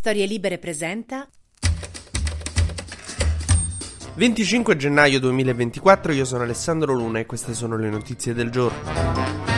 Storie Libere presenta 25 gennaio 2024, io sono Alessandro Luna e queste sono le notizie del giorno.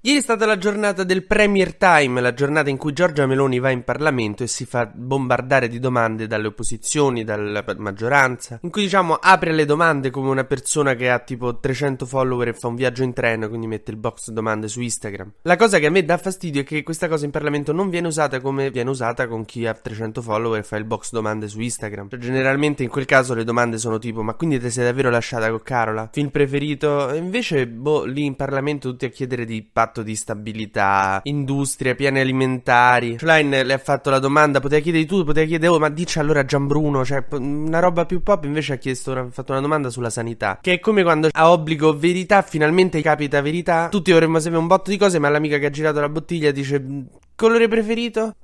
Ieri è stata la giornata del Premier Time, la giornata in cui Giorgia Meloni va in Parlamento e si fa bombardare di domande dalle opposizioni, dalla maggioranza, in cui diciamo apre le domande come una persona che ha tipo 300 follower e fa un viaggio in treno, quindi mette il box domande su Instagram. La cosa che a me dà fastidio è che questa cosa in Parlamento non viene usata come viene usata con chi ha 300 follower e fa il box domande su Instagram. Cioè, generalmente in quel caso le domande sono tipo ma quindi ti sei davvero lasciata con Carola? Film preferito? E invece, boh, lì in Parlamento tutti a chiedere di patto patto di stabilità, industria, piani alimentari. Schlein le ha fatto la domanda, poteva chiedere di tutto, poteva chiedere, oh, ma dici allora Gianbruno, cioè una roba più pop, invece ha chiesto, ha fatto una domanda sulla sanità, che è come quando a obbligo verità, finalmente capita verità, tutti vorremmo sapere un botto di cose, ma l'amica che ha girato la bottiglia dice, colore preferito?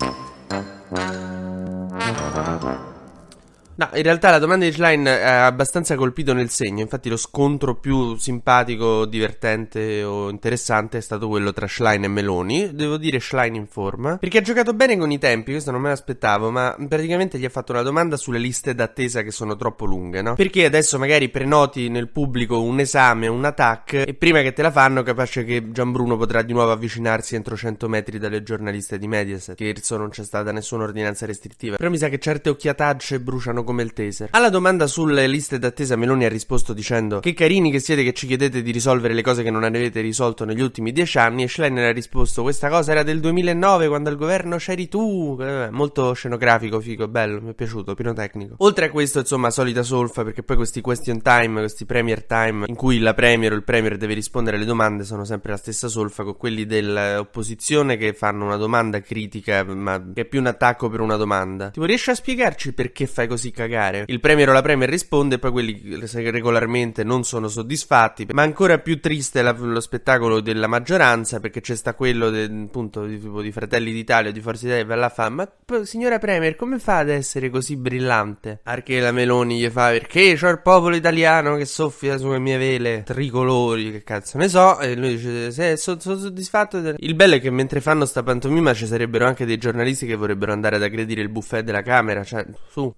No, in realtà la domanda di Schlein ha abbastanza colpito nel segno, infatti lo scontro più simpatico, divertente o interessante è stato quello tra Schlein e Meloni, devo dire Schlein in forma, perché ha giocato bene con i tempi, questo non me l'aspettavo, ma praticamente gli ha fatto una domanda sulle liste d'attesa che sono troppo lunghe, no? Perché adesso magari prenoti nel pubblico un esame, un attack, e prima che te la fanno capace che Gianbruno potrà di nuovo avvicinarsi entro 100 metri dalle giornaliste di Mediaset, che non c'è stata nessuna ordinanza restrittiva, però mi sa che certe occhiatacce bruciano come il taser. Alla domanda sulle liste d'attesa Meloni ha risposto dicendo che carini che siete che ci chiedete di risolvere le cose che non avete risolto negli ultimi dieci anni e Schleiner ha risposto questa cosa era del 2009 quando al governo c'eri tu. Eh, molto scenografico, figo, bello, mi è piaciuto, pirotecnico. Oltre a questo, insomma, solita solfa perché poi questi question time, questi premier time in cui la premier o il premier deve rispondere alle domande sono sempre la stessa solfa con quelli dell'opposizione che fanno una domanda critica ma che è più un attacco per una domanda. Tipo riesci a spiegarci perché fai così cagare. Il premier o la premier risponde, poi quelli regolarmente non sono soddisfatti. Ma ancora più triste la, lo spettacolo della maggioranza, perché c'è sta quello de, appunto di, tipo, di Fratelli d'Italia o di Forza Italia che la fa. Ma signora premier, come fa ad essere così brillante? Arché la Meloni gli fa perché c'ho il popolo italiano che soffia sulle mie vele tricolori, che cazzo ne so. E lui dice: Se sono, sono soddisfatto. Del... Il bello è che mentre fanno sta pantomima ci sarebbero anche dei giornalisti che vorrebbero andare ad aggredire il buffet della Camera. Cioè, su.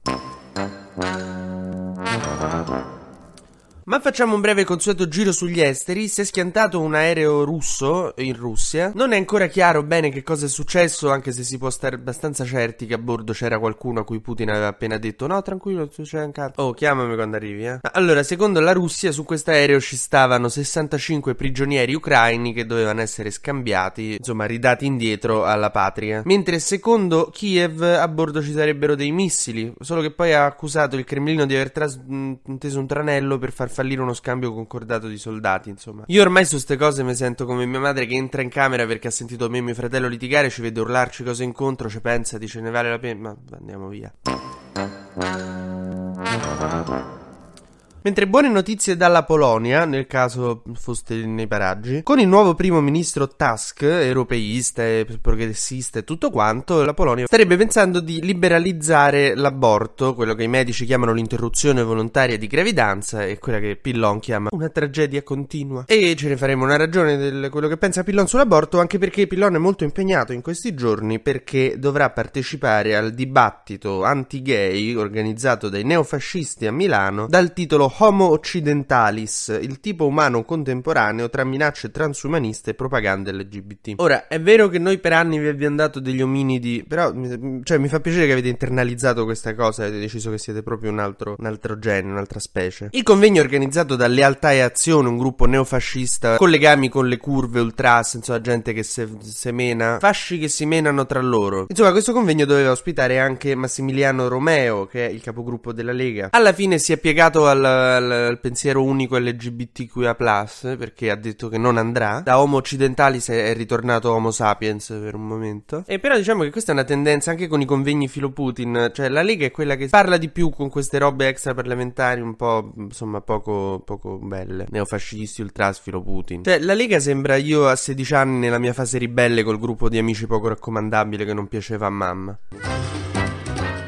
Bye. Ma facciamo un breve consueto giro sugli esteri. Si è schiantato un aereo russo in Russia. Non è ancora chiaro bene che cosa è successo, anche se si può stare abbastanza certi che a bordo c'era qualcuno a cui Putin aveva appena detto: No, tranquillo, c'è anche. Oh, chiamami quando arrivi, eh. Allora, secondo la Russia, su questo aereo ci stavano 65 prigionieri ucraini che dovevano essere scambiati, insomma, ridati indietro alla patria. Mentre secondo Kiev a bordo ci sarebbero dei missili. Solo che poi ha accusato il Cremlino di aver trasmesso un tranello per far fallire uno scambio concordato di soldati, insomma. Io ormai su queste cose mi sento come mia madre che entra in camera perché ha sentito me e mio fratello litigare, ci vede urlarci cose incontro, ci pensa, dice ne vale la pena, ma andiamo via. Mentre buone notizie dalla Polonia, nel caso foste nei paraggi, con il nuovo primo ministro Tusk, europeista e progressista e tutto quanto, la Polonia starebbe pensando di liberalizzare l'aborto, quello che i medici chiamano l'interruzione volontaria di gravidanza e quella che Pillon chiama una tragedia continua. E ce ne faremo una ragione di quello che pensa Pillon sull'aborto, anche perché Pillon è molto impegnato in questi giorni perché dovrà partecipare al dibattito anti-gay organizzato dai neofascisti a Milano dal titolo Homo occidentalis, il tipo umano contemporaneo tra minacce transumaniste e propaganda LGBT. Ora, è vero che noi per anni vi abbiamo dato degli ominidi, però cioè, mi fa piacere che avete internalizzato questa cosa e avete deciso che siete proprio un altro, un altro genere, un'altra specie. Il convegno organizzato da Lealtà e Azione, un gruppo neofascista con legami con le curve ultras, insomma, gente che se, semena, fasci che si menano tra loro. Insomma, questo convegno doveva ospitare anche Massimiliano Romeo, che è il capogruppo della Lega. Alla fine si è piegato al al pensiero unico LGBTQIA, perché ha detto che non andrà. Da Homo occidentalis è ritornato Homo sapiens per un momento. E però diciamo che questa è una tendenza anche con i convegni filo Putin. Cioè, la Lega è quella che parla di più con queste robe extraparlamentari un po', insomma, poco, poco belle. Neofascisti, ultras, filo Putin. Cioè, la Lega sembra io a 16 anni nella mia fase ribelle col gruppo di amici poco raccomandabile che non piaceva a mamma.